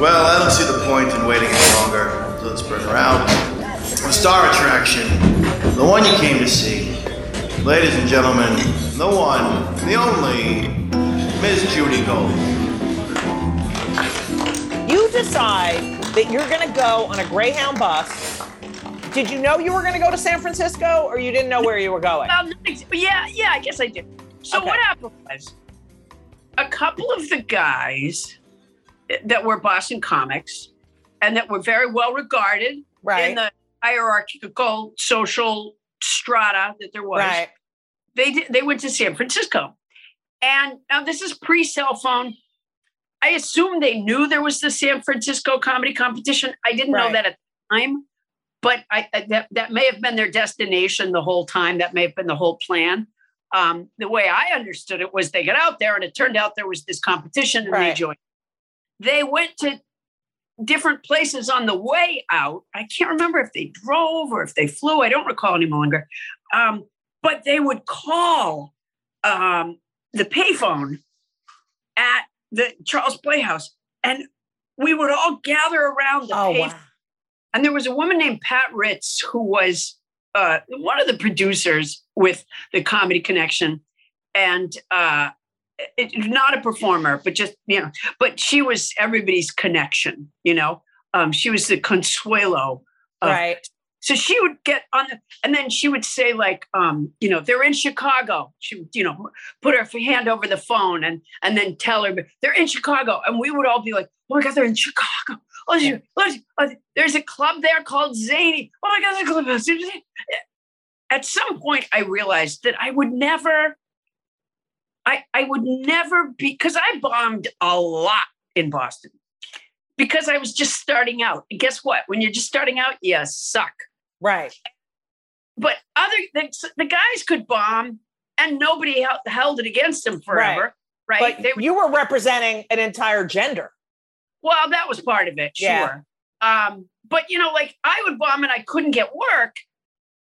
Well, I don't see the point in waiting any longer. So let's bring her out. The star attraction, the one you came to see. Ladies and gentlemen, the one, the only, Miss Judy Gold. You decide that you're going to go on a Greyhound bus. Did you know you were going to go to San Francisco or you didn't know where you were going? Well, no, ex- yeah, yeah, I guess I did. So Okay. what happened was a couple of the guys that were Boston comics and that were very well regarded Right. in the hierarchical social strata that there was. right. They did, they went to San Francisco. And now this is pre-cell phone. I assume they knew there was the San Francisco comedy competition. I didn't know that at the time, but I that that may have been their destination the whole time. That may have been the whole plan. Um, the way I understood it was they got out there and it turned out there was this competition and they joined. They went to different places on the way out. I can't remember if they drove or if they flew. I don't recall any longer. Um, but they would call um, the payphone at the Charles Playhouse, and we would all gather around the Oh, pay. wow. And there was a woman named Pat Ritz who was uh, one of the producers with the Comedy Connection, and uh, it, not a performer, but just you know, but she was everybody's connection. You know, um, she was the Consuelo of Right. so she would get on the, and then she would say like, um, you know, they're in Chicago. She would, you know, put her hand over the phone and and then tell her they're in Chicago, and we would all be like, oh my god, they're in Chicago. Oh, she- oh, oh, there's a club there called Zany. Oh my god, there's a club. At some point, I realized that I would never, I I would never be because I bombed a lot in Boston because I was just starting out. And guess what? When you're just starting out, you suck Right. but other the, the guys could bomb and nobody held, held it against them forever right, But They you were representing an entire gender. well that was part of it Yeah. sure um but you know like i would bomb and i couldn't get work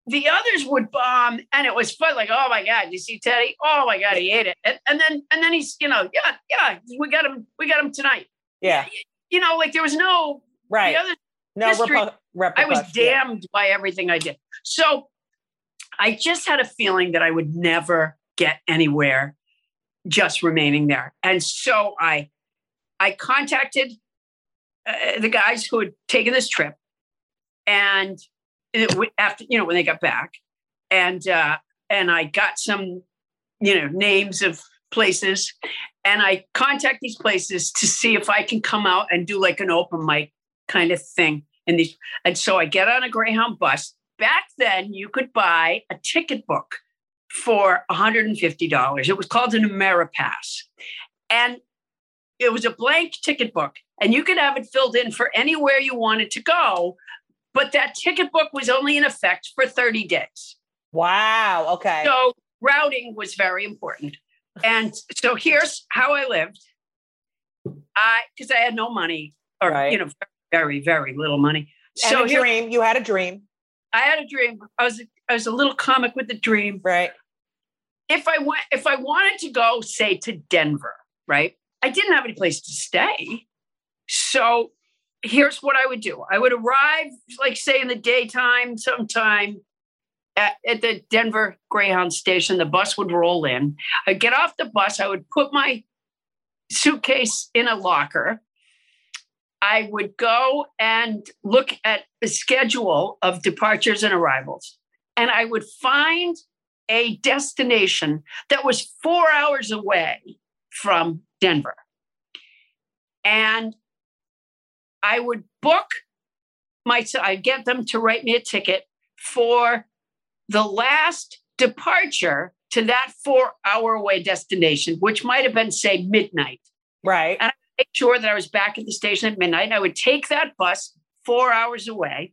the others would bomb and it was fun like oh my god you see teddy oh my god he ate it and, and then and then he's you know yeah yeah we got him we got him tonight Yeah. you know like there was no Right. the other no history- repu- I was repercussions. Yeah. damned by everything I did. So I just had a feeling that I would never get anywhere just remaining there. And so I I contacted uh, the guys who had taken this trip and after you know when they got back and uh and I got some you know names of places and I contact these places to see if I can come out and do like an open mic kind of thing and these and so I get on a Greyhound bus. Back then, you could buy a ticket book for $150. It was called an Ameripass. And it was a blank ticket book, and you could have it filled in for anywhere you wanted to go. But that ticket book was only in effect for 30 days. Wow. Okay. So routing was very important. And so here's how I lived. I because I had no money, or Right. you know, very, very little money. and So a here, dream. You had a dream. I had a dream. I was I was a little comic with a dream. Right. If I went, if I wanted to go, say to Denver, right? I didn't have any place to stay. So here's what I would do. I would arrive, like say in the daytime, sometime at, at the Denver Greyhound station. The bus would roll in. I'd get off the bus. I would put my suitcase in a locker. I would go and look at the schedule of departures and arrivals. And I would find a destination that was four hours away from Denver. And I would book my, I'd get them to write me a ticket for the last departure to that four hour away destination, which might have been, say, midnight. Right. And I make sure that I was back at the station at midnight. I would take that bus four hours away.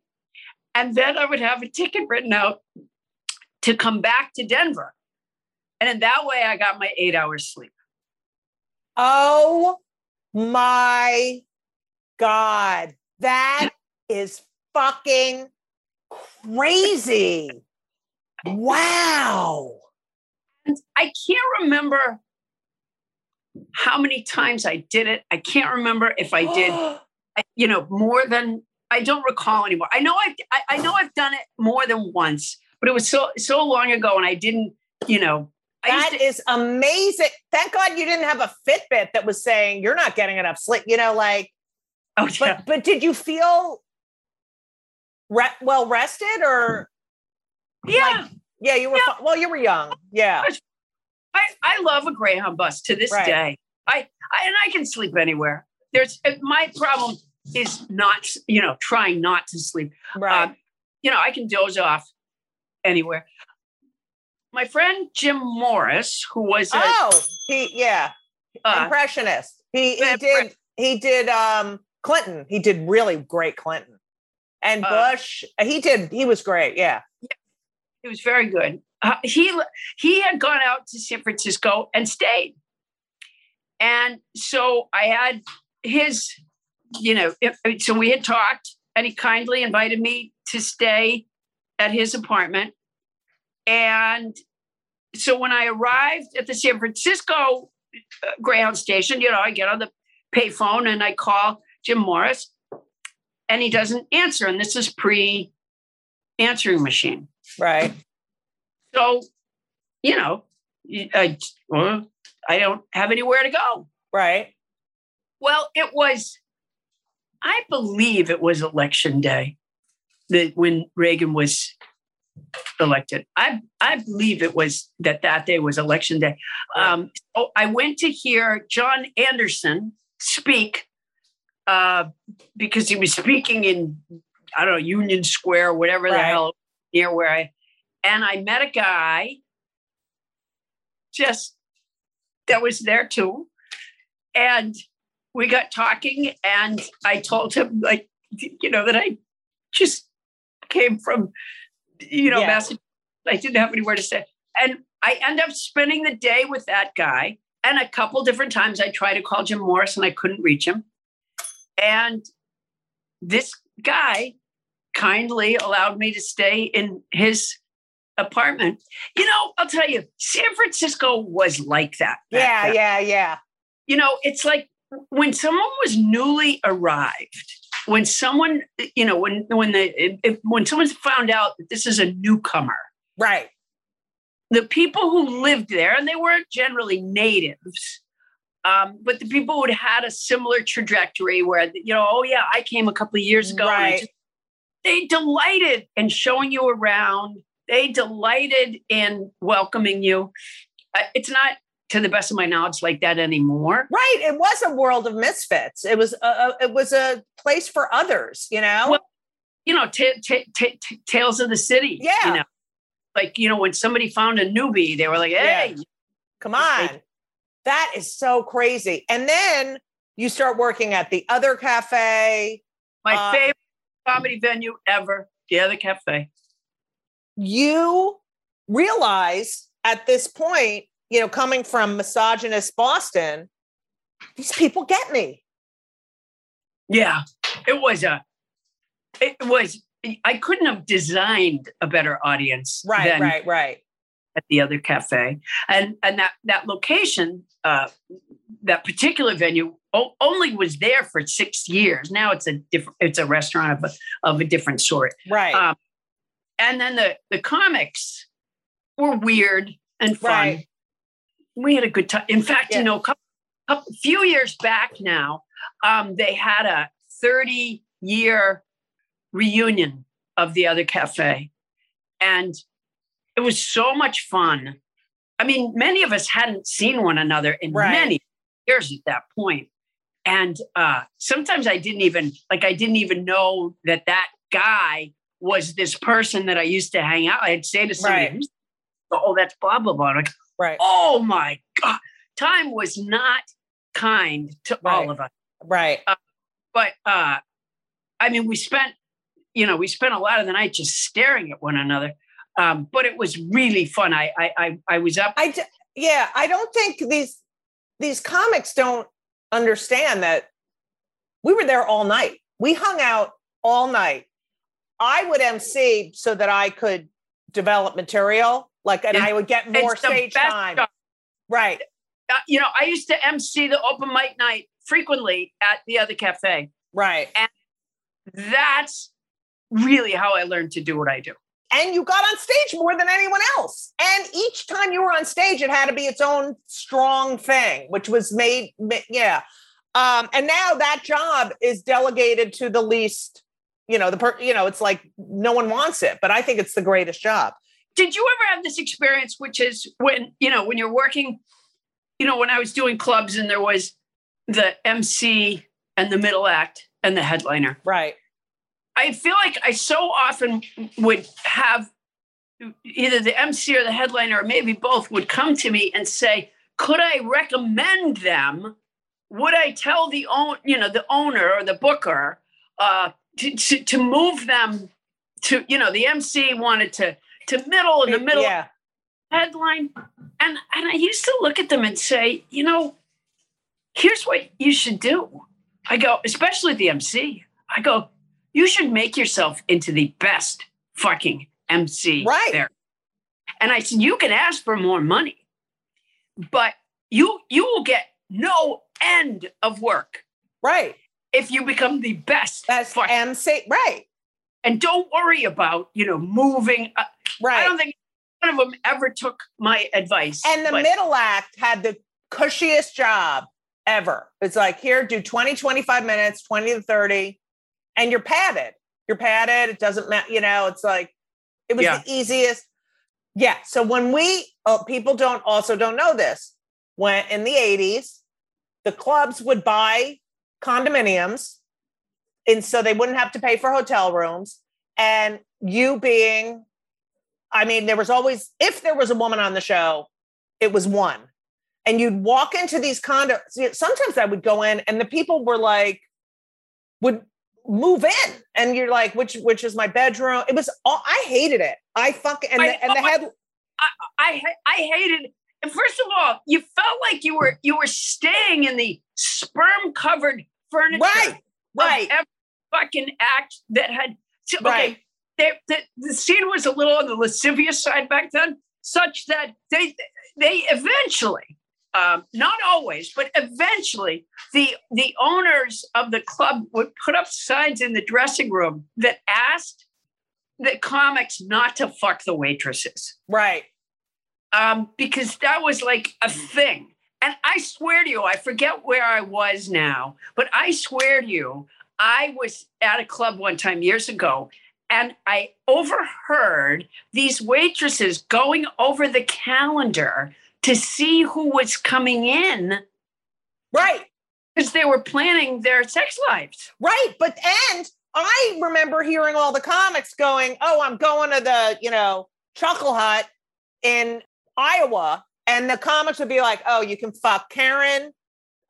And then I would have a ticket written out to come back to Denver. And in that way, I got my eight hours sleep. Oh my God. That is fucking crazy. Wow. I can't remember how many times I did it. I can't remember if I did, you know, more than I don't recall anymore. I know I've, I, I know I've done it more than once, but it was so so long ago, and I didn't, you know. I That to- is amazing. Thank God you didn't have a Fitbit that was saying you're not getting enough sleep. You know, like, oh, but yeah. but did you feel re- well rested or yeah. yeah, you were Yeah. well, you were young. Yeah. I, I love a Greyhound bus to this Right. day. I, I and I can sleep anywhere. There's uh, my problem is not you know trying not to sleep. Right. Um, you know I can doze off anywhere. My friend Jim Morris, who was a, oh, he yeah, uh, impressionist. He he did he did um Clinton. He did really great Clinton. And Uh, Bush, he did he was great. Yeah. It was very good. Uh, he he had gone out to San Francisco and stayed, and so I had his, you know, if, so we had talked, and he kindly invited me to stay at his apartment, and so when I arrived at the San Francisco uh, Greyhound station, you know, I get on the payphone and I call Jim Morris, and he doesn't answer, and this is pre answering machine. Right. So, you know, I, well, I don't have anywhere to go. Right. Well, it was, I believe it was election day that when Reagan was elected. I I believe it was that that day was election day. Um, so I went to hear John Anderson speak uh, because he was speaking in I don't know Union Square, whatever the Right. hell near where I, and I met a guy just that was there too, and we got talking, and I told him like you know that I just came from you know Yeah. Massachusetts. I didn't have anywhere to stay, and I end up spending the day with that guy. And a couple different times I tried to call Jim Morris and I couldn't reach him. And this guy kindly allowed me to stay in his apartment. You know, I'll tell you, San Francisco was like that. Yeah, then. yeah, yeah. You know, it's like when someone was newly arrived, when someone, you know, when when the if, when someone's found out that this is a newcomer, Right. the people who lived there, and they weren't generally natives, um, but the people who had a similar trajectory where, you know, oh, yeah, I came a couple of years ago. and Right. just- they delighted in showing you around. They delighted in welcoming you. Uh, It's not, to the best of my knowledge, like that anymore. Right. It was a world of misfits. It was a, it was a place for others, you know? Well, You know, ta ta ta- tales of the city. Yeah. You know, like, you know, when somebody found a newbie, they were like, hey, Come on. That is so crazy. And then you start working at the other cafe. my Uh, favorite comedy venue ever, the other cafe. You realize at this point, you know, coming from misogynist Boston, these people get me. Yeah, it was a, it was. I couldn't have designed a better audience Right, than right, right. At the other cafe, and and that that location, uh, that particular venue, o- only was there for six years. Now it's a different, it's a restaurant of a of a different sort. Right. Um, and then the the comics were weird and fun. Right. We had a good time. In fact, you know, a couple, couple few years back now, um, they had a 30 year reunion of the other cafe, and it was so much fun. I mean, many of us hadn't seen one another in Right. many years at that point. And uh, sometimes I didn't even like I didn't even know that that guy was this person that I used to hang out. I'd say to somebody, Right. Oh, that's blah blah blah. Like, right. Oh my god, time was not kind to right. all of us. Right. Uh, but uh, I mean, we spent, you know, we spent a lot of the night just staring at one another. Um, but it was really fun. I, I, I, I was up. I, d- yeah, I don't think these these comics don't understand that we were there all night. We hung out all night. I would MC so that I could develop material, like, and I would get more stage time. Right. Uh, you know, I used to MC the open mic night frequently at the other cafe. Right. And that's really how I learned to do what I do. And you got on stage more than anyone else. And each time you were on stage, it had to be its own strong thing, which was made, yeah. Um, and now that job is delegated to the least, you know, the per, you know, it's like no one wants it, but I think it's the greatest job. Did you ever have this experience, which is when, you know, when you're working, you know, when I was doing clubs and there was the MC and the middle act and the headliner. Right. I feel like I so often would have either the MC or the headliner, or maybe both, would come to me and say, "Could I recommend them? Would I tell the own, you know, the owner or the booker uh, to, to, to move them to, you know, the MC wanted to to middle in the middle yeah. headline, and and I used to look at them and say, you know, here's what you should do. I go, especially the MC. I go, you should make yourself into the best fucking MC right. there. And I said, you can ask for more money, but you you will get no end of work. Right. If you become the best best fucking, MC. Right. And don't worry about, you know, moving. Uh, right. I don't think one of them ever took my advice. And the but, middle act had the cushiest job ever. It's like, here, do 20, 25 minutes, 20 to 30 and you're padded. You're padded. It doesn't matter. You know, it's like it was yeah. the easiest. Yeah. So when we oh, people don't also don't know this. When in the 80s, the clubs would buy condominiums, and so they wouldn't have to pay for hotel rooms. And you being, I mean, there was always if there was a woman on the show, it was one. And you'd walk into these condos. Sometimes I would go in, and the people were like, would move in. And you're like which which is my bedroom? It was all i hated it. I fucking and, the, and the head I, I i hated and first of all you felt like you were you were staying in the sperm covered furniture right right. every fucking act that had okay right. they, the, the scene was a little on the lascivious side back then such that they they eventually um, not always, but eventually, the the owners of the club would put up signs in the dressing room that asked the comics not to fuck the waitresses, right? Um, because that was like a thing. And I swear to you, I forget where I was now, but I swear to you, I was at a club one time years ago, and I overheard these waitresses going over the calendar to see who was coming in. Right. Because they were planning their sex lives. Right. But, and I remember hearing all the comics going, oh, I'm going to the, you know, Chuckle Hut in Iowa. And the comics would be like, oh, you can fuck Karen,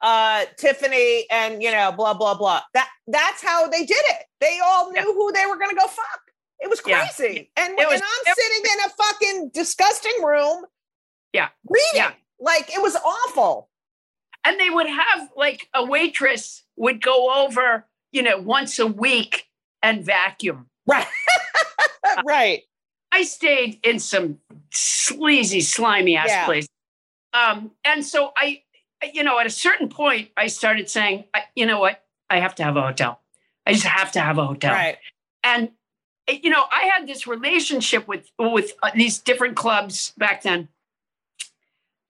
uh, Tiffany, and, you know, blah, blah, blah. That That's how they did it. They all knew yeah. who they were going to go fuck. It was crazy. Yeah. And, was, and I'm sitting in a fucking disgusting room yeah. Reading. Yeah. Like it was awful. And they would have like a waitress would go over, you know, once a week and vacuum. Right. right. I stayed in some sleazy, slimy ass yeah. place. Um, and so I, you know, at a certain point, I started saying, you know what? I have to have a hotel. I just have to have a hotel. Right. And you know, I had this relationship with with uh, these different clubs back then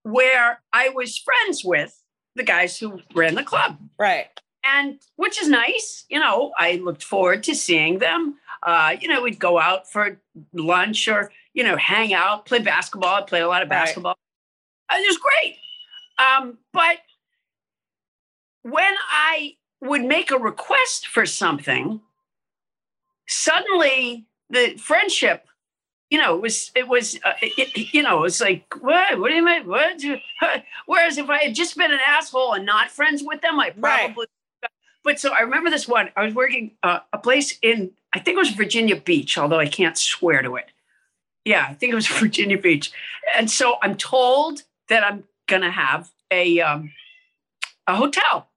where I was friends with the guys who ran the club. Right. And which is nice. You know, I looked forward to seeing them. Uh, you know, we'd go out for lunch or, you know, hang out, play basketball. I played a lot of basketball. Right. It was great. Um, but when I would make a request for something, suddenly the friendship, you know, it was it was uh, it, you know, it was like what? What do you mean? What? Whereas if I had just been an asshole and not friends with them, I probably. Right. But so I remember this one. I was working uh, a place in I think it was Virginia Beach, although I can't swear to it. Yeah, I think it was Virginia Beach, and so I'm told that I'm gonna have a um, a hotel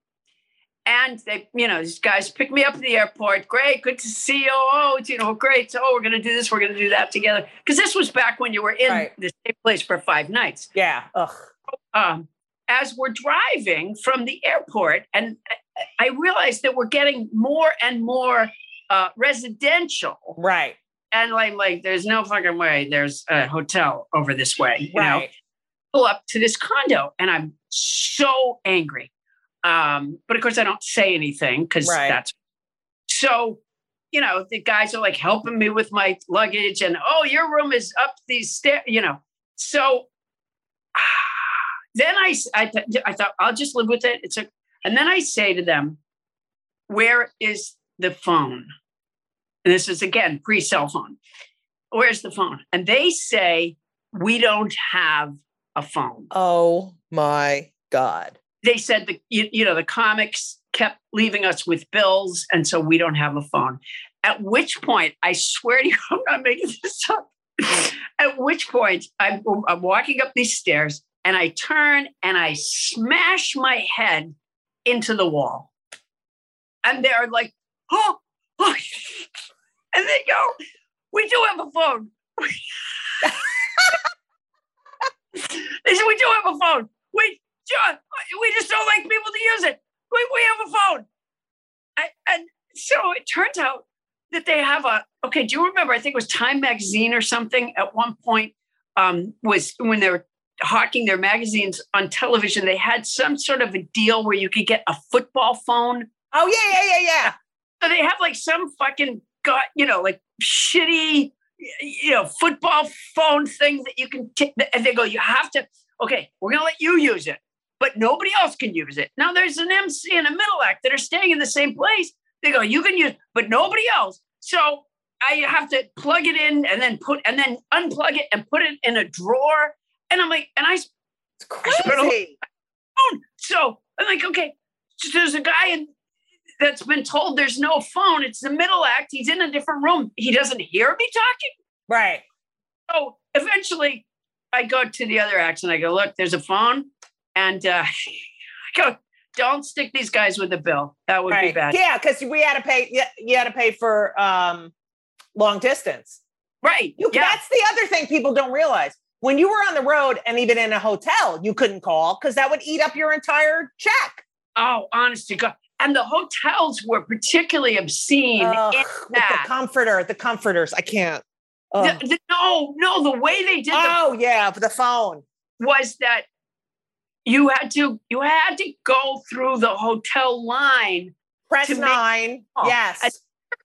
and they, you know, these guys pick me up at the airport. Great, good to see you. Oh, you know, great. So, oh, we're going to do this. We're going to do that together. Because this was back when you were in right. the same place for five nights. Yeah. Ugh. Um, as we're driving from the airport, and I realized that we're getting more and more uh, residential. Right. And like, like, there's no fucking way. There's a hotel over this way. You right. know, pull up to this condo, and I'm so angry um, but of course, I don't say anything because right. that's so. You know, the guys are like helping me with my luggage, and oh, your room is up these stairs. You know, so ah, then I I, th- I thought I'll just live with it. It's a, and then I say to them, "Where is the phone?" And this is again pre cell phone. Where's the phone? And they say, "We don't have a phone." Oh my god! They said the you, you know the comics kept leaving us with bills, and so we don't have a phone. At which point, I swear to you, I'm not making this up. At which point, I'm, I'm walking up these stairs and I turn and I smash my head into the wall. And they're like, oh, oh. and they go, we do have a phone. they said, we do have a phone. John, we just don't like people to use it. We, we have a phone. I, and so it turns out that they have a, okay, do you remember? I think it was Time Magazine or something at one point um, was when they were hawking their magazines on television, they had some sort of a deal where you could get a football phone. Oh, yeah, yeah, yeah, yeah. So they have like some fucking, got, you know, like shitty, you know, football phone thing that you can take. And they go, you have to, okay, we're going to let you use it but nobody else can use it. Now there's an MC and a middle act that are staying in the same place. They go, you can use, but nobody else. So I have to plug it in and then put and then unplug it and put it in a drawer. And I'm like, and I, it's crazy. phone. So I'm like, okay, so there's a guy in, that's been told there's no phone. It's the middle act. He's in a different room. He doesn't hear me talking. Right. So eventually I go to the other act and I go, look, there's a phone. And uh, go, don't stick these guys with a bill. That would right. be bad. Yeah, because we had to pay. You had to pay for um, long distance. Right. You, yeah. That's the other thing people don't realize. When you were on the road and even in a hotel, you couldn't call because that would eat up your entire check. Oh, honest to God. And the hotels were particularly obscene. Ugh, the comforter, the comforters. I can't. The, the, no, no, the way they did. Oh the, yeah, the phone was that you had to you had to go through the hotel line. Press nine. Make, yes.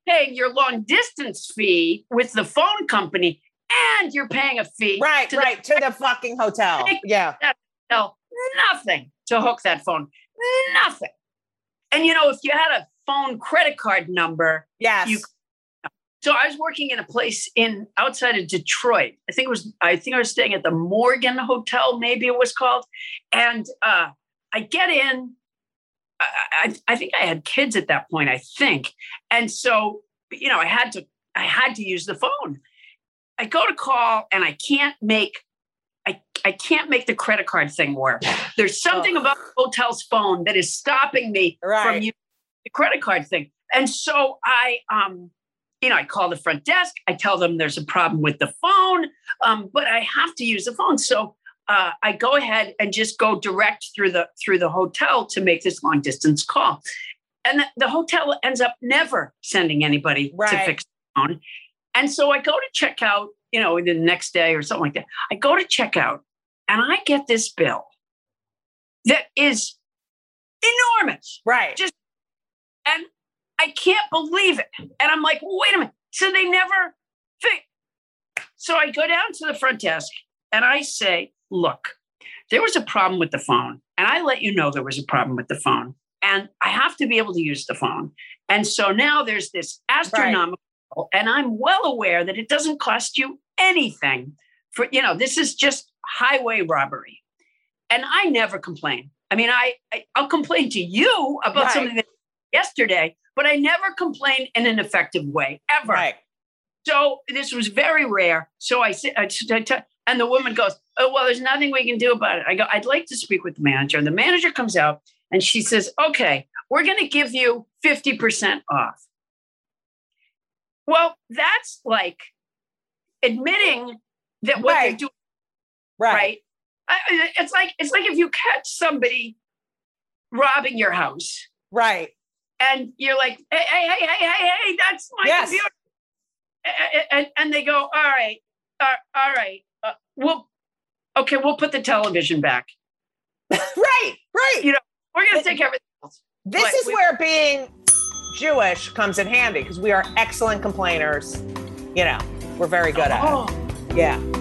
Paying your long distance fee with the phone company, and you're paying a fee. Right, to right, the, to the fucking hotel. Yeah. Hotel, nothing to hook that phone. Nothing. And you know, if you had a phone credit card number, yes. you so I was working in a place in outside of Detroit. I think it was I think I was staying at the Morgan Hotel, maybe it was called. And uh, I get in. I, I, I think I had kids at that point. I think, and so you know I had to I had to use the phone. I go to call and I can't make I, I can't make the credit card thing work. There's something oh. about the hotel's phone that is stopping me right. from using the credit card thing. And so I um you know, I call the front desk. I tell them there's a problem with the phone, um, but I have to use the phone. So uh, I go ahead and just go direct through the through the hotel to make this long distance call, and the, the hotel ends up never sending anybody right. to fix the phone. And so I go to check out, you know, the next day or something like that. I go to check out, and I get this bill that is enormous, right? Just and I can't believe it. And I'm like, wait a minute. So they never think. So I go down to the front desk and I say, look, there was a problem with the phone. And I let you know there was a problem with the phone. And I have to be able to use the phone. And so now there's this astronomical and I'm well aware that it doesn't cost you anything for, you know, this is just highway robbery. And I never complain. I mean, I, I will complain to you about right. something that yesterday, but I never complain in an effective way ever. Right. So this was very rare. So I said, and the woman goes, "Oh well, there's nothing we can do about it." I go, "I'd like to speak with the manager." And the manager comes out and she says, "Okay, we're going to give you fifty percent off." Well, that's like admitting that what right. they're doing, right? right? I, it's like it's like if you catch somebody robbing your house, right? And you're like, "Hey, hey, hey, hey, hey, hey, that's my yes. computer," and, and, and, they go, "All right, uh, all right, uh, we'll okay, we'll put the television back." right, right. You know, we're gonna take everything else. This but is we, where being Jewish comes in handy because we are excellent complainers. You know, we're very good at oh. it. Yeah.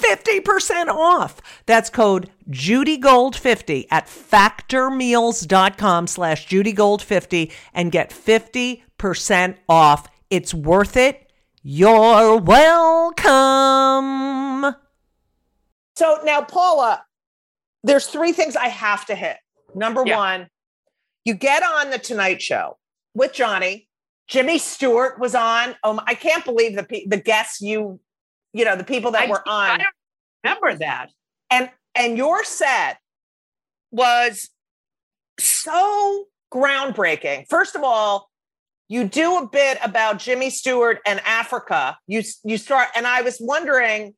50% off. That's code JudyGold50 at factormeals.com slash JudyGold50 and get 50% off. It's worth it. You're welcome. So now, Paula, there's three things I have to hit. Number yeah. one, you get on the Tonight Show with Johnny. Jimmy Stewart was on. Oh, I can't believe the the guests you you know, the people that I, were on. I don't remember that. And and your set was so groundbreaking. First of all, you do a bit about Jimmy Stewart and Africa. You you start, and I was wondering,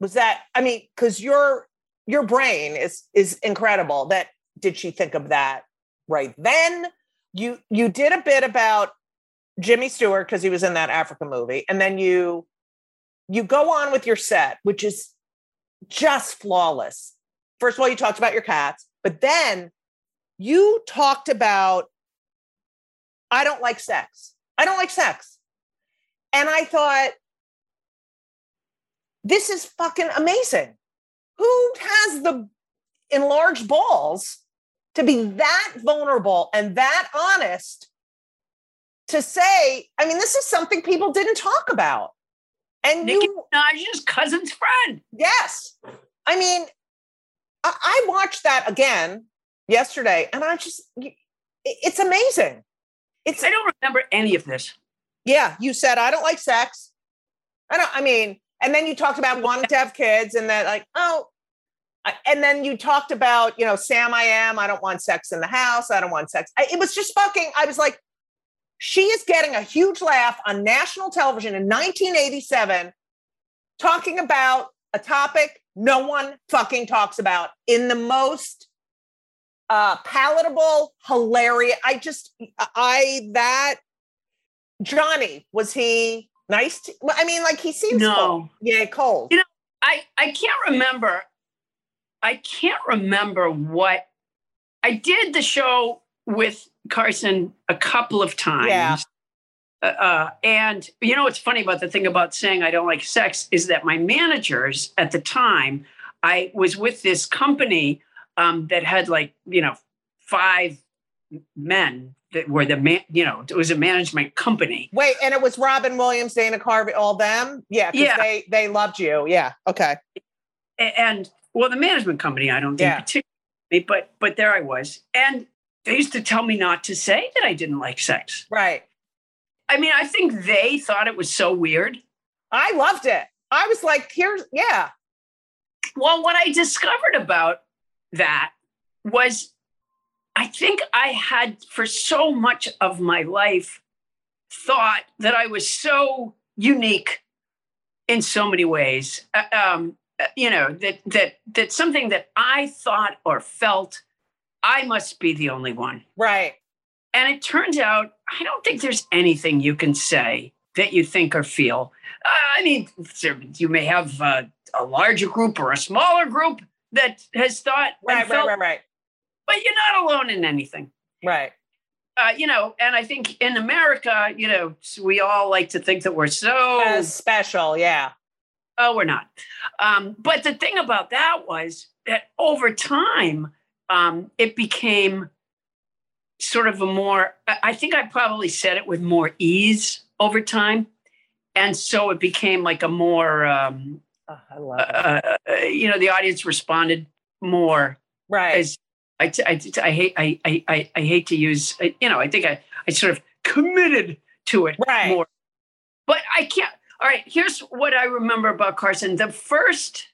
was that? I mean, because your your brain is is incredible. That did she think of that right then? You you did a bit about Jimmy Stewart because he was in that Africa movie, and then you you go on with your set, which is just flawless. First of all, you talked about your cats, but then you talked about, I don't like sex. I don't like sex. And I thought, this is fucking amazing. Who has the enlarged balls to be that vulnerable and that honest to say, I mean, this is something people didn't talk about. And Nicki you, Minaj's cousin's friend. Yes. I mean, I, I watched that again yesterday, and I just, it's amazing. It's I don't remember any of this. yeah. You said I don't like sex. I don't. I mean, and then you talked about wanting to have kids, and that like oh. I- And then you talked about, you know, Sam, I am. I don't want sex in the house. I don't want sex. I, it was just fucking. I was like, she is getting a huge laugh on national television in 1987 talking about a topic no one fucking talks about in the most uh palatable hilarious i just i that johnny was he nice to, well, i mean like he seems No. cold. yeah cold You know, I I can't remember. I can't remember what I did the show with Carson a couple of times. Yeah. Uh, uh, and you know what's funny about the thing about saying I don't like sex is that my managers at the time, I was with this company um, that had like you know five men that were the man. You know, it was a management company. wait and it was robin williams dana carvey all them yeah Yeah. they they loved you yeah okay A- and well, the management company, I don't think Yeah. particularly, but but there I was, and they used to tell me not to say that I didn't like sex. right I mean, I think they thought it was so weird. i loved it i was like here's yeah Well, what I discovered about that was I think I had for so much of my life thought that I was so unique in so many ways. Uh, um, uh, you know, that that that something that I thought or felt I must be the only one. right And it turns out I don't think there's anything you can say that you think or feel. Uh, I mean, you may have uh, a larger group or a smaller group that has thought right right felt, right right but you're not alone in anything. right Uh, you know, and I think in America, you know, we all like to think that we're so As special yeah Oh, we're not. Um, but the thing about that was that over time, um, it became sort of a more, I think I probably said it with more ease over time. And so it became like a more, um, Oh, I love uh, uh, you know, the audience responded more right as I, t- I, t- I hate, I, I, I, I hate to use, uh, you know, I think I, I sort of committed to it Right. more. But I can't. All right, here's what I remember about Carson. The first,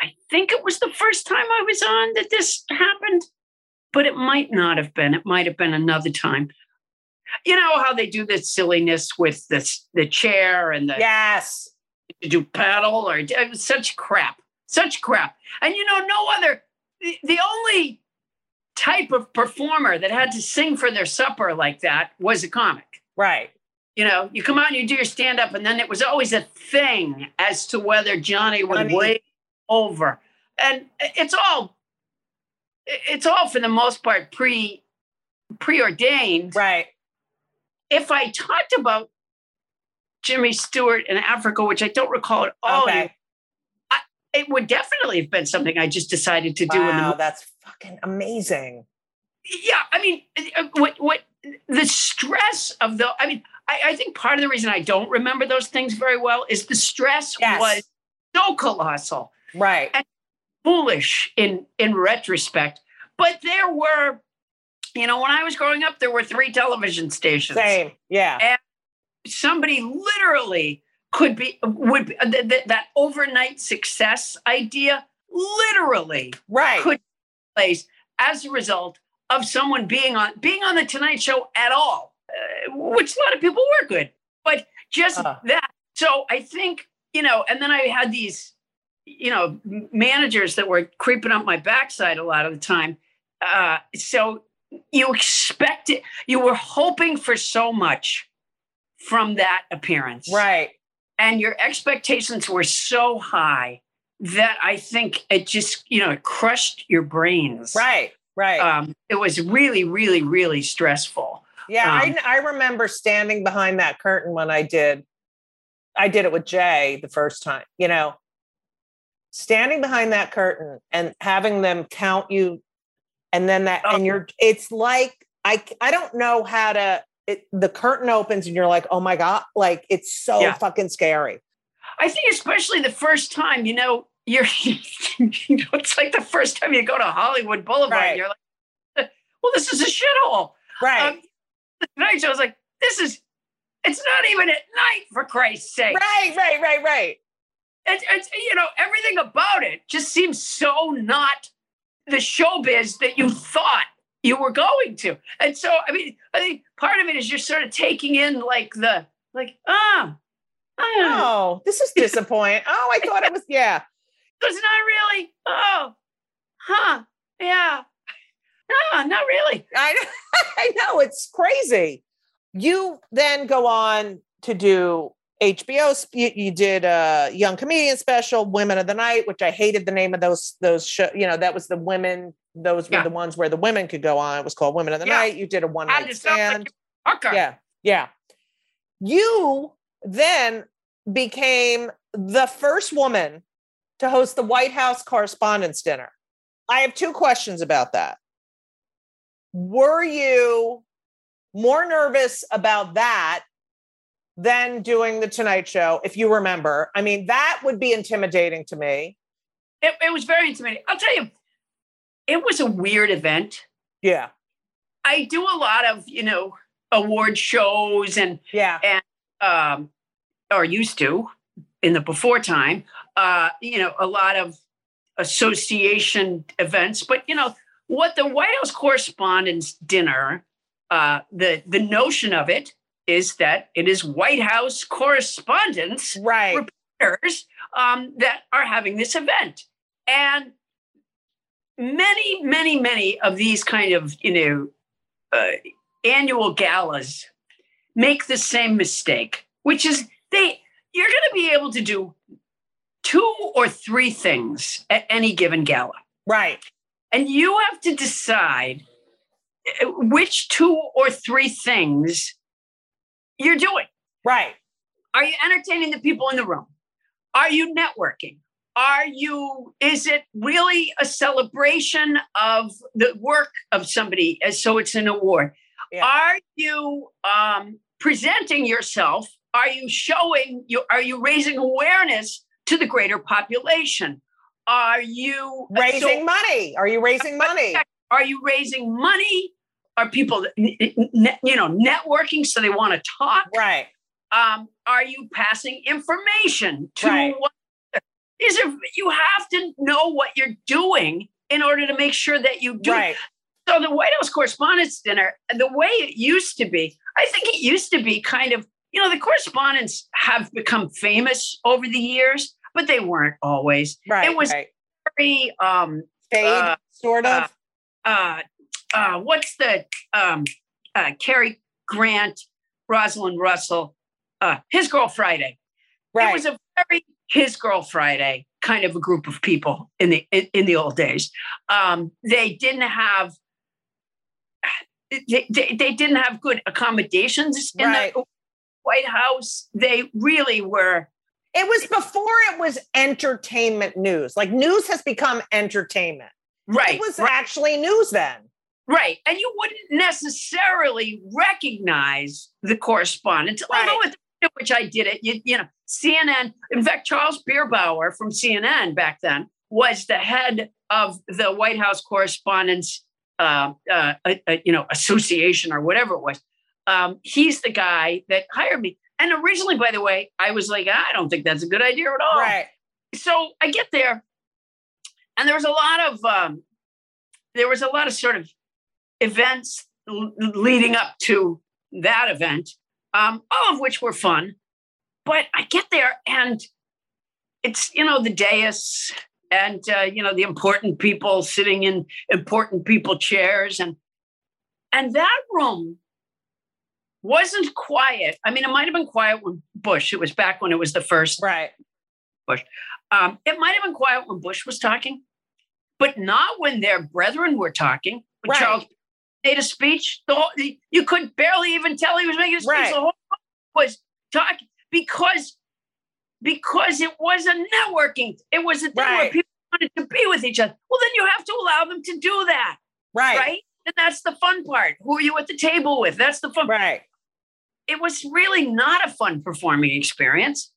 I think it was the first time I was on that this happened, but it might not have been. It might have been another time. You know how they do this silliness with this the chair and the yes to do paddle or such crap, such crap. And you know, no other. The, the only type of performer that had to sing for their supper like that was a comic right you know, you come out and you do your stand up, and then it was always a thing as to whether Johnny would Johnny. way over. And it's all, it's all for the most part pre preordained. right If I talked about Jimmy Stewart in Africa, which I don't recall at all, okay it would definitely have been something I just decided to do in the wow that's fucking amazing yeah i mean uh, what what the stress of the i mean I, I think part of the reason i don't remember those things very well is the stress Yes. was so colossal right. Foolish in in retrospect but there were you know when i was growing up there were three television stations. Same. Yeah. Somebody literally could be would th- th- that overnight success idea literally right. could place as a result of someone being on being on the Tonight Show at all, uh, which a lot of people were good, but just Uh. that. So I think you know, and then I had these, you know, managers that were creeping up my backside a lot of the time. Uh, so you expect it, you were hoping for so much from that appearance, right and your expectations were so high that I think it just, you know, it crushed your brains. right right Um, it was really, really, really stressful. Yeah, Um, I, I remember standing behind that curtain when I did. I did it with Jay the first time. You know, standing behind that curtain and having them count you, and then that, Oh. and you're. It's like I I don't know how to. It, the curtain opens and you're like, oh my god, like it's so Yeah. fucking scary. I think, especially the first time, you know, you're, you know, it's like the first time you go to Hollywood Boulevard. Right. You're like, well, this is a shithole. Right. Um, the night Show was like, this is, it's not even at night for Christ's sake. right, right, right, right. It's, it's, you know, everything about it just seems so not the showbiz that you thought you were going to. And so, I mean, I think part of it is you're sort of taking in like the, like, ah, ah, Oh, this is disappointing. Oh, I thought it was, yeah. it's not really, oh, huh, yeah. No, not really. I, I know it's crazy. You then go on to do HBO. You, you did a young comedian special, Women of the Night, which I hated the name of those those show. You know, that was the women. Those were Yeah. the ones where the women could go on. It was called Women of the Yeah. Night. You did a one night like stand. hooker. Yeah, yeah. You then became the first woman to host the White House Correspondents' Dinner. I have two questions about that. Were you more nervous about that than doing the Tonight Show, if you remember? I mean, that would be intimidating to me. It, it was very intimidating. I'll tell you, it was a weird event. Yeah, I do a lot of, you know, award shows and yeah, And, um, or used to in the before time, uh, you know, a lot of association events. But you know, what the White House Correspondents' Dinner, uh, the the notion of it is that it is White House correspondents right. reporters um, that are having this event. And many, many, many of these kind of, you know, uh, annual galas make the same mistake, which is they you're going to be able to do two or three things at any given gala. Right. And you have to decide uh, which two or three things you're doing. Right. Are you entertaining the people in the room? Are you networking? Are you, is it really a celebration of the work of somebody? as So it's an award. Yeah. Are you um, presenting yourself? Are you showing you? Are you raising awareness to the greater population? Are you so- Raising money. Are you raising money? are you raising money? Are people, you know, networking so they want to talk? Right. um, are you passing information to Right. what is it you have to know what you're doing in order to make sure that you do Right. so the white house correspondents dinner the way it used to be i think it used to be kind of you know the correspondents have become famous over the years but they weren't always Right. it was right. very um Fade, uh, sort of. uh, uh uh what's the um uh Cary Grant, Rosalind Russell, uh his girl Friday. right. It was a very his girl Friday kind of a group of people in the in, in the old days. Um, they didn't have they, they, they didn't have good accommodations in Right. the White House. They really were It was before it was entertainment news. Like news has become entertainment. right. It was right. actually news then. Right. And you wouldn't necessarily recognize the correspondents, Right. although at the which I did it, you, you know, CNN, in fact, Charles Bierbauer from CNN back then was the head of the White House Correspondents, uh, uh, uh, uh, you know, association or whatever it was. Um, he's the guy that hired me. And originally, by the way, I was like, I don't think that's a good idea at all Right. so I get there, and there was a lot of um, there was a lot of sort of events l- leading up to that event, um, all of which were fun. But I get there, and it's you know the dais, and uh, you know the important people sitting in important people chairs, and and that room wasn't quiet. I mean, it might have been quiet when Bush. It was back when it was the first Right. um, it might have been quiet when Bush was talking, but not when their brethren were talking. When Right. Charles made a speech, the whole, you could barely even tell he was making a speech. Right. The whole was talking because because it was a networking. It was a thing where people wanted to be with each other. Well, then you have to allow them to do that, Right. right? And that's the fun part. Who are you at the table with? That's the fun. Right. It was really not a fun performing experience.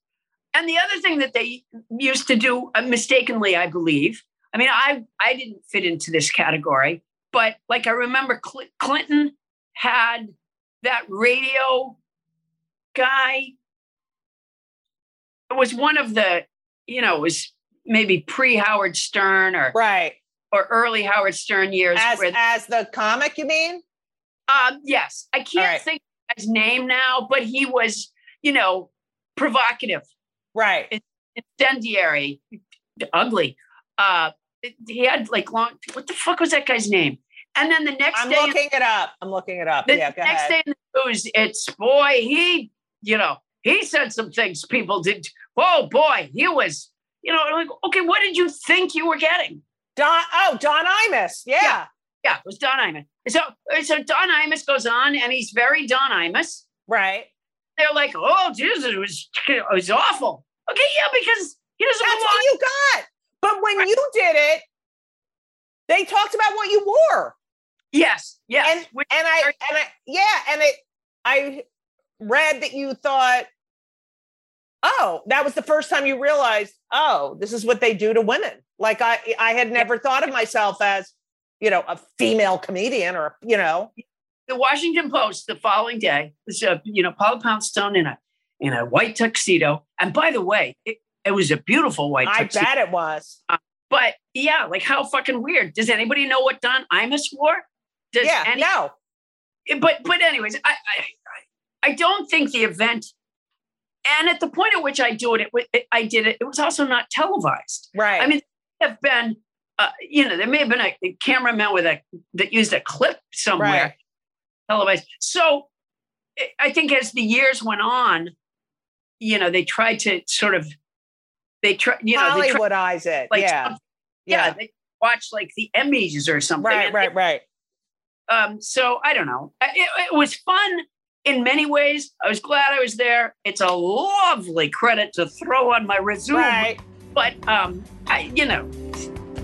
and the other thing that they used to do uh, mistakenly, I believe. I mean, I I didn't fit into this category, but like I remember Cl- Clinton had that radio guy. It was one of the, you know, it was maybe pre Howard Stern or Right. or early Howard Stern years. As where, as the comic, you mean? um, yes, I can't right. think of his name now, but he was, you know, provocative, Right. incendiary, ugly. Uh, he had like long. What the fuck was that guy's name? And then the next day, I'm looking it up. I'm looking it up. the yeah, go next ahead. day in the news, it's boy, he, you know, he said some things people did. Oh boy, he was, you know, like, okay, what did you think you were getting? Don oh, Don Imus. Yeah. Yeah. Yeah, it was Don Imus. So, so Don Imus goes on, and he's very Don Imus. Right. They're like, oh, Jesus, it was, it was awful. Okay, yeah, because he doesn't That's belong. what you got. But when you did it, they talked about what you wore. Yes, yes. And Which- and I and I yeah, and it I read that you thought, oh, that was the first time you realized, oh, this is what they do to women. Like I I had never thought of myself as, you know, a female comedian or, you know, the Washington Post the following day was uh, you know Paula Poundstone in a in a white tuxedo, and by the way, it, it was a beautiful white I bet it was. Uh, but yeah, like how fucking weird. Does anybody know what Don Imus wore? Does yeah, any- no. Eh, but but anyways, I, I I don't think the event. And at the point at which I do it, it, it I did it. It was also not televised. Right. I mean, have been, uh, you know, there may have been a, a cameraman with a that used a clip somewhere right. televised. So I- I think as the years went on, you know, they tried to sort of, they try, you know, they Hollywoodize it. like, yeah. yeah, Yeah. they watch like the Emmys or something. Right, right, right. um, so I don't know. It, it was fun in many ways. I was glad I was there. It's a lovely credit to throw on my resume. Right. But um, I, you know,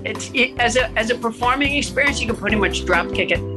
it's it, as a as a performing experience, you can pretty much drop kick it.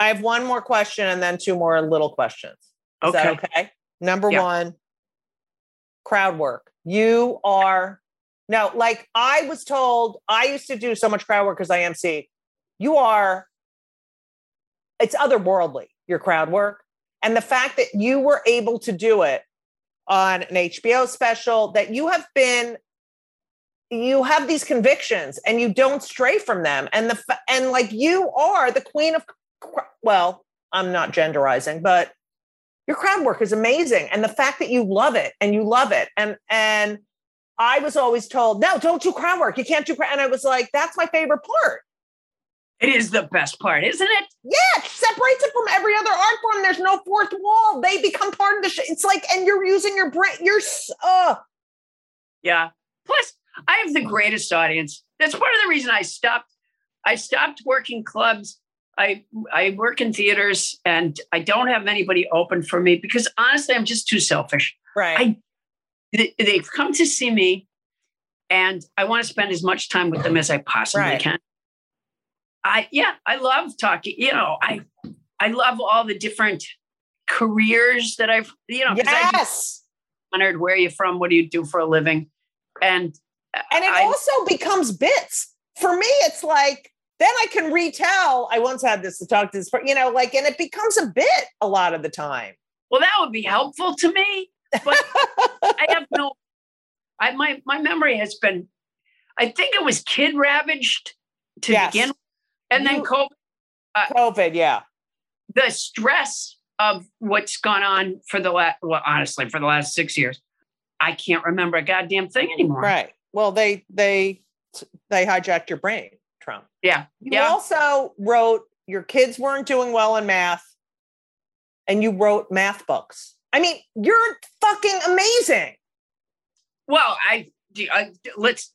I have one more question and then two more little questions. Is that Okay. okay? Number Yeah. one, crowd work. You are no, like I was told, I used to do so much crowd work because I MC. You are, it's otherworldly, your crowd work. And the fact that you were able to do it on an HBO special, that you have been, you have these convictions and you don't stray from them. And the, and like you are the queen of, well, I'm not genderizing, but your crowd work is amazing and the fact that you love it and you love it and and i was always told no don't do crowd work you can't do crowd and i was like that's my favorite part It is the best part, isn't it? yeah it separates it from every other art form there's no fourth wall they become part of the sh- it's like and you're using your brain you're uh Yeah. Plus, I have the greatest audience. That's part of the reason I stopped. I stopped working clubs. I I work in theaters, and I don't have anybody open for me because honestly, I'm just too selfish. right I- They- They've come to see me, and I want to spend as much time with them as I possibly Right. can. I yeah, I love talking. You know, I I love all the different careers that I've you know. Yes honored where are you from? What do you do for a living? And and it I- also becomes bits for me it's like then i can retell i once had this to talk to this you know like and it becomes a bit a lot of the time Well, that would be helpful to me, but I have no. I my my memory has been. I think it was kid ravaged to Yes. begin, with, and then You- COVID. Uh, covid yeah The stress of what's gone on for the last, well, honestly, for the last six years, I can't remember a goddamn thing anymore. Right. Well, they they they hijacked your brain, Trump. Yeah. You Yeah. also wrote your kids weren't doing well in math. and you wrote math books. I mean, you're fucking amazing. Well, I, I let's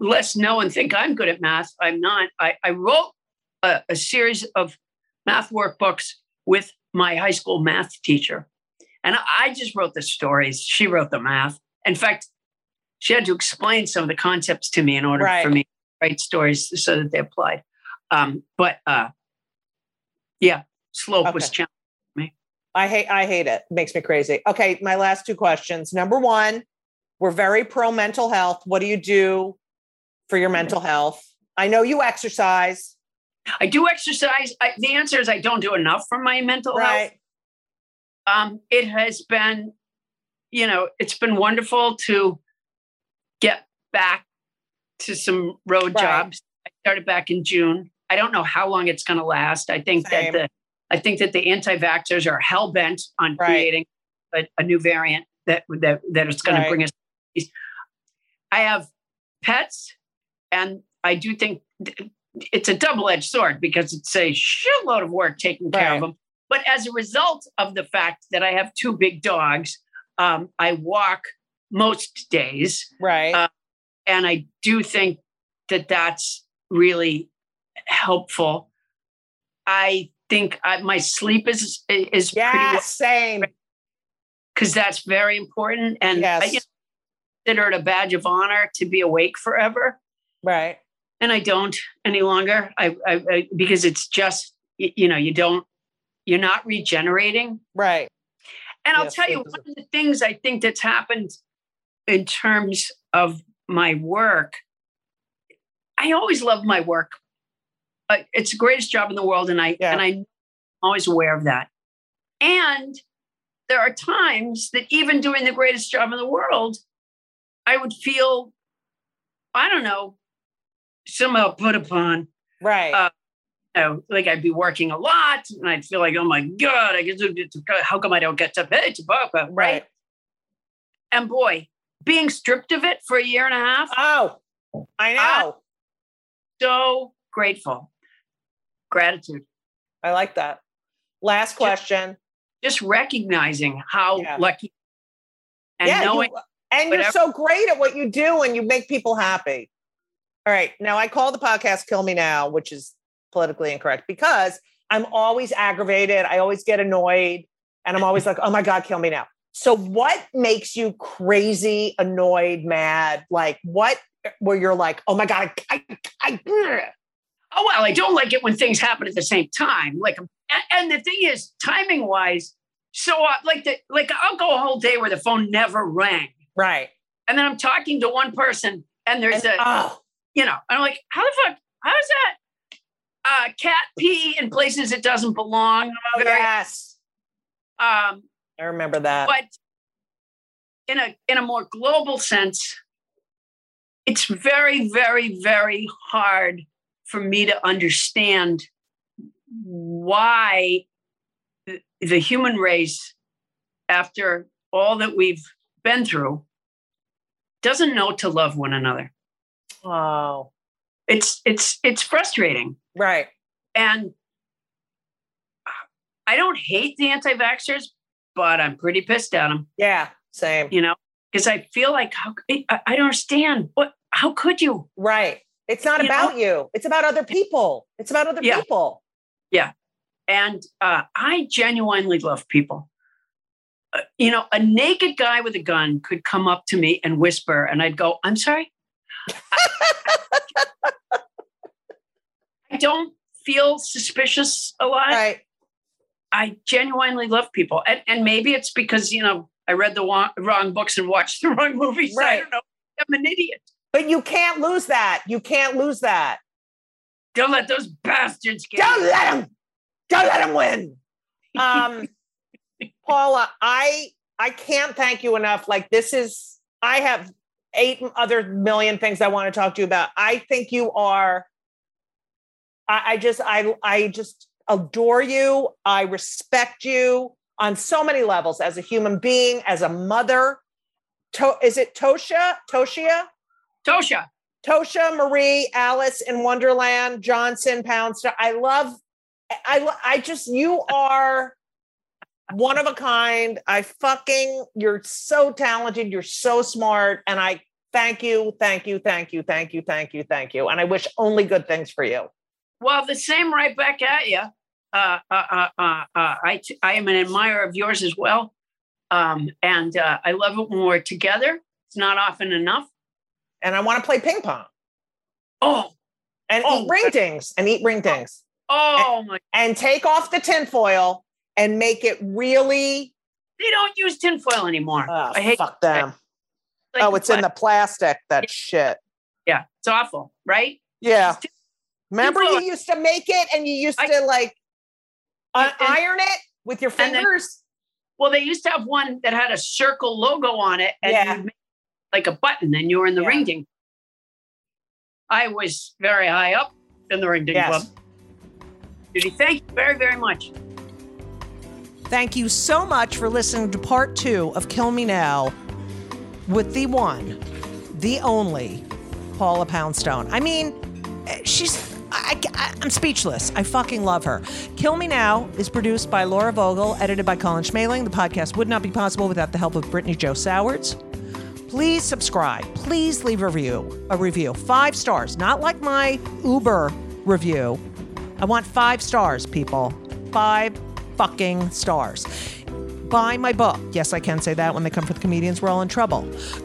let's know and think I'm good at math. I'm not. I, I wrote a, a series of math workbooks with my high school math teacher, and I just wrote the stories. She wrote the math. In fact, she had to explain some of the concepts to me in order Right. for me to write stories so that they applied. Um, but uh, yeah, slope was Okay. challenging. I hate I hate it. It makes me crazy. Okay, my last two questions. Number one, we're very pro mental health. What do you do for your mental health? I know you exercise, I do exercise. I, the answer is I don't do enough for my mental health. right? um, it has been, you know, it's been wonderful to get back to some road Right. jobs. I started back in June. I don't know how long it's going to last. I think Same. that the I think that the anti-vaxxers are hell bent on Right. creating a, a new variant that that that is going Right. to bring us. I have pets, and I do think it's a double-edged sword because it's a shitload of work taking care of them. But as a result of the fact that I have two big dogs, um, I walk most days, Right. Uh, and I do think that that's really helpful. I think I, my sleep is is pretty well same. because that's very important, and uh, I you know, consider it a badge of honor to be awake forever. Right. and I don't any longer. I, I, I because it's just y- you know you don't you're not regenerating. Right. And I'll tell you one of the things I think that's happened in terms of my work. I always love my work. It's the greatest job in the world, and I Yeah. and I'm always aware of that. And there are times that even doing the greatest job in the world, I would feel, I don't know, somehow put upon Right. Uh, you know, like I'd be working a lot and I'd feel like, oh my God, I to, how come I don't get to pay to right? right. And boy, being stripped of it for a year and a half, Oh, I know. so grateful. Gratitude. I like that. Last question. Just recognizing how Yeah. lucky and yeah, you- knowing and you're so great at what you do and you make people happy. All right. Now I call the podcast Kill Me Now, which is politically incorrect because I'm always aggravated. I always get annoyed and I'm always like, oh my God, kill me now. So what makes you crazy, annoyed, mad? Like what where you're like, oh my God, I, I, I Oh well, I don't like it when things happen at the same time. Like, and, and the thing is, timing wise, so uh, like the like I'll go a whole day where the phone never rang, right. and then I'm talking to one person, and there's And- a oh, you know, I'm like, how the fuck? How is that? Uh, cat pee in places it doesn't belong. oh yes. Um, I remember that. but in a in a more global sense, it's very, very, very hard for me to understand why the, the human race, after all that we've been through, doesn't know to love one another. oh, It's it's it's frustrating. right. And I don't hate the anti-vaxxers, but I'm pretty pissed at him. Yeah, same. You know, because I feel like how I, I don't understand what. How could you? Right. It's not You know? about you. It's about other people. It's about other Yeah. people. Yeah. And uh, I genuinely love people. Uh, you know, a naked guy with a gun could come up to me and whisper, and I'd go, "I'm sorry." I don't feel suspicious a lot. Right. I genuinely love people. And, and maybe it's because, you know, I read the wrong, wrong books and watched the wrong movies. I Right. don't know. I'm an idiot. But you can't lose that. You can't lose that. Don't let those bastards get Don't let him. Don't let him win. Um, Paula, I I can't thank you enough. Like this is. I have eight other million things I want to talk to you about. I think you are. I, I just I I just adore you. I respect you on so many levels as a human being, as a mother. To, is it Tosha? Toshia? Tosha. Tosha Marie, Alice in Wonderland, Johnson, Poundstar. I love, I, I just, you are one of a kind. I fucking, you're so talented. You're so smart. And I thank you, thank you, thank you, thank you, thank you, thank you. And I wish only good things for you. Well, the same right back at you. Uh, uh, uh, uh, uh, I, t- I am an admirer of yours as well. Um, and uh, I love it when we're together. It's not often enough. And I want to play ping pong Oh, and Oh, eat ring dings and eat ring dings oh my! and take off the tinfoil and make it really. They don't use tinfoil anymore. Oh, I hate fuck them. like oh, it's in the plastic. That shit. yeah. It's awful, right? Yeah. Remember you used to make it and you used I- to like uh, iron it with your And then- fingers. Well, they used to have one that had a circle logo on it, and Yeah. make like a button, and you were in the Yeah. ring ding. I was very high up in the ring ding Yes. club. Judy, thank you very, very much. Thank you so much for listening to part two of Kill Me Now with the one, the only Paula Poundstone. I mean, eh, she's. I, I, I'm speechless. I fucking love her. Kill Me Now is produced by Laura Vogel, edited by Colin Schmaling. The podcast would not be possible without the help of Brittany Joe Sowards. Please subscribe. Please leave a review. A review. Five stars. Not like my Uber review. I want five stars, people. Five fucking stars. Buy my book. Yes, I can say that when they come for the comedians, we're all in trouble.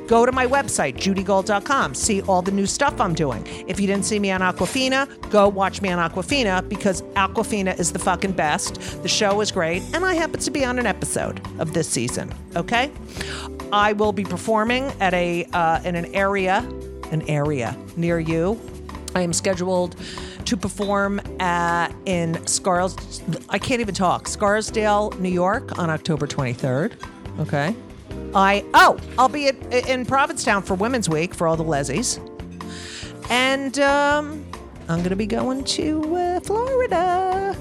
Go to my website, judygold.com. See all the new stuff I'm doing. If you didn't see me on Awkwafina, go watch me on Awkwafina because Awkwafina is the fucking best. The show is great, and I happen to be on an episode of this season. Okay? I will be performing at a uh, in an area, an area near you. I am scheduled to perform at in Scars. I can't even talk. Scarsdale, New York, on October 23rd. Okay. I oh, I'll be at, in Provincetown for Women's Week for all the lesies, and um, I'm gonna be going to uh, Florida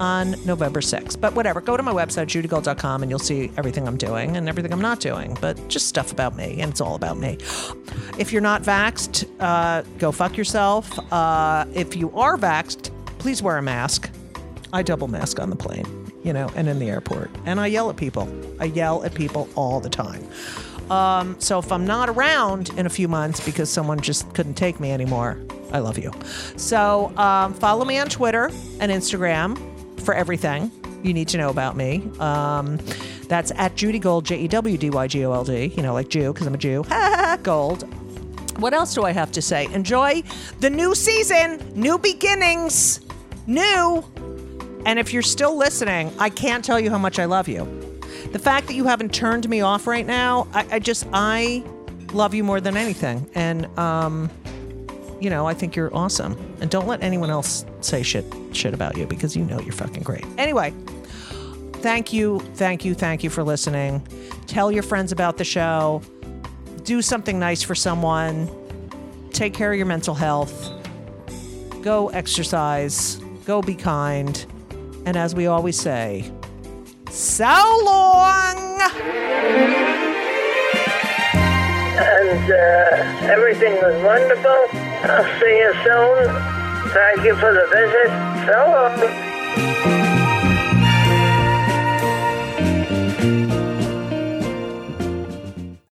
on November 6th. But whatever, go to my website, judygold.com, and you'll see everything I'm doing and everything I'm not doing, but just stuff about me, and it's all about me. If you're not vaxxed, uh, go fuck yourself. Uh, if you are vaxxed, please wear a mask. I double mask on the plane, you know, and in the airport. And I yell at people. I yell at people all the time. Um, so if I'm not around in a few months because someone just couldn't take me anymore, I love you. So um, follow me on Twitter and Instagram for everything you need to know about me. Um, that's at Judy Gold, J E W D Y G O L D, you know, like Jew, because I'm a Jew. Gold. What else do I have to say? Enjoy the new season, new beginnings, new. And if you're still listening, I can't tell you how much I love you. The fact that you haven't turned me off right now, I, I just, I love you more than anything. And, um, you know, I think you're awesome. And don't let anyone else say shit shit about you because you know you're fucking great. Anyway, thank you, thank you, thank you for listening. Tell your friends about the show. Do something nice for someone. Take care of your mental health. Go exercise. Go be kind. And as we always say, so long! and uh, everything was wonderful. I'll see you soon. Thank you for the visit. So long.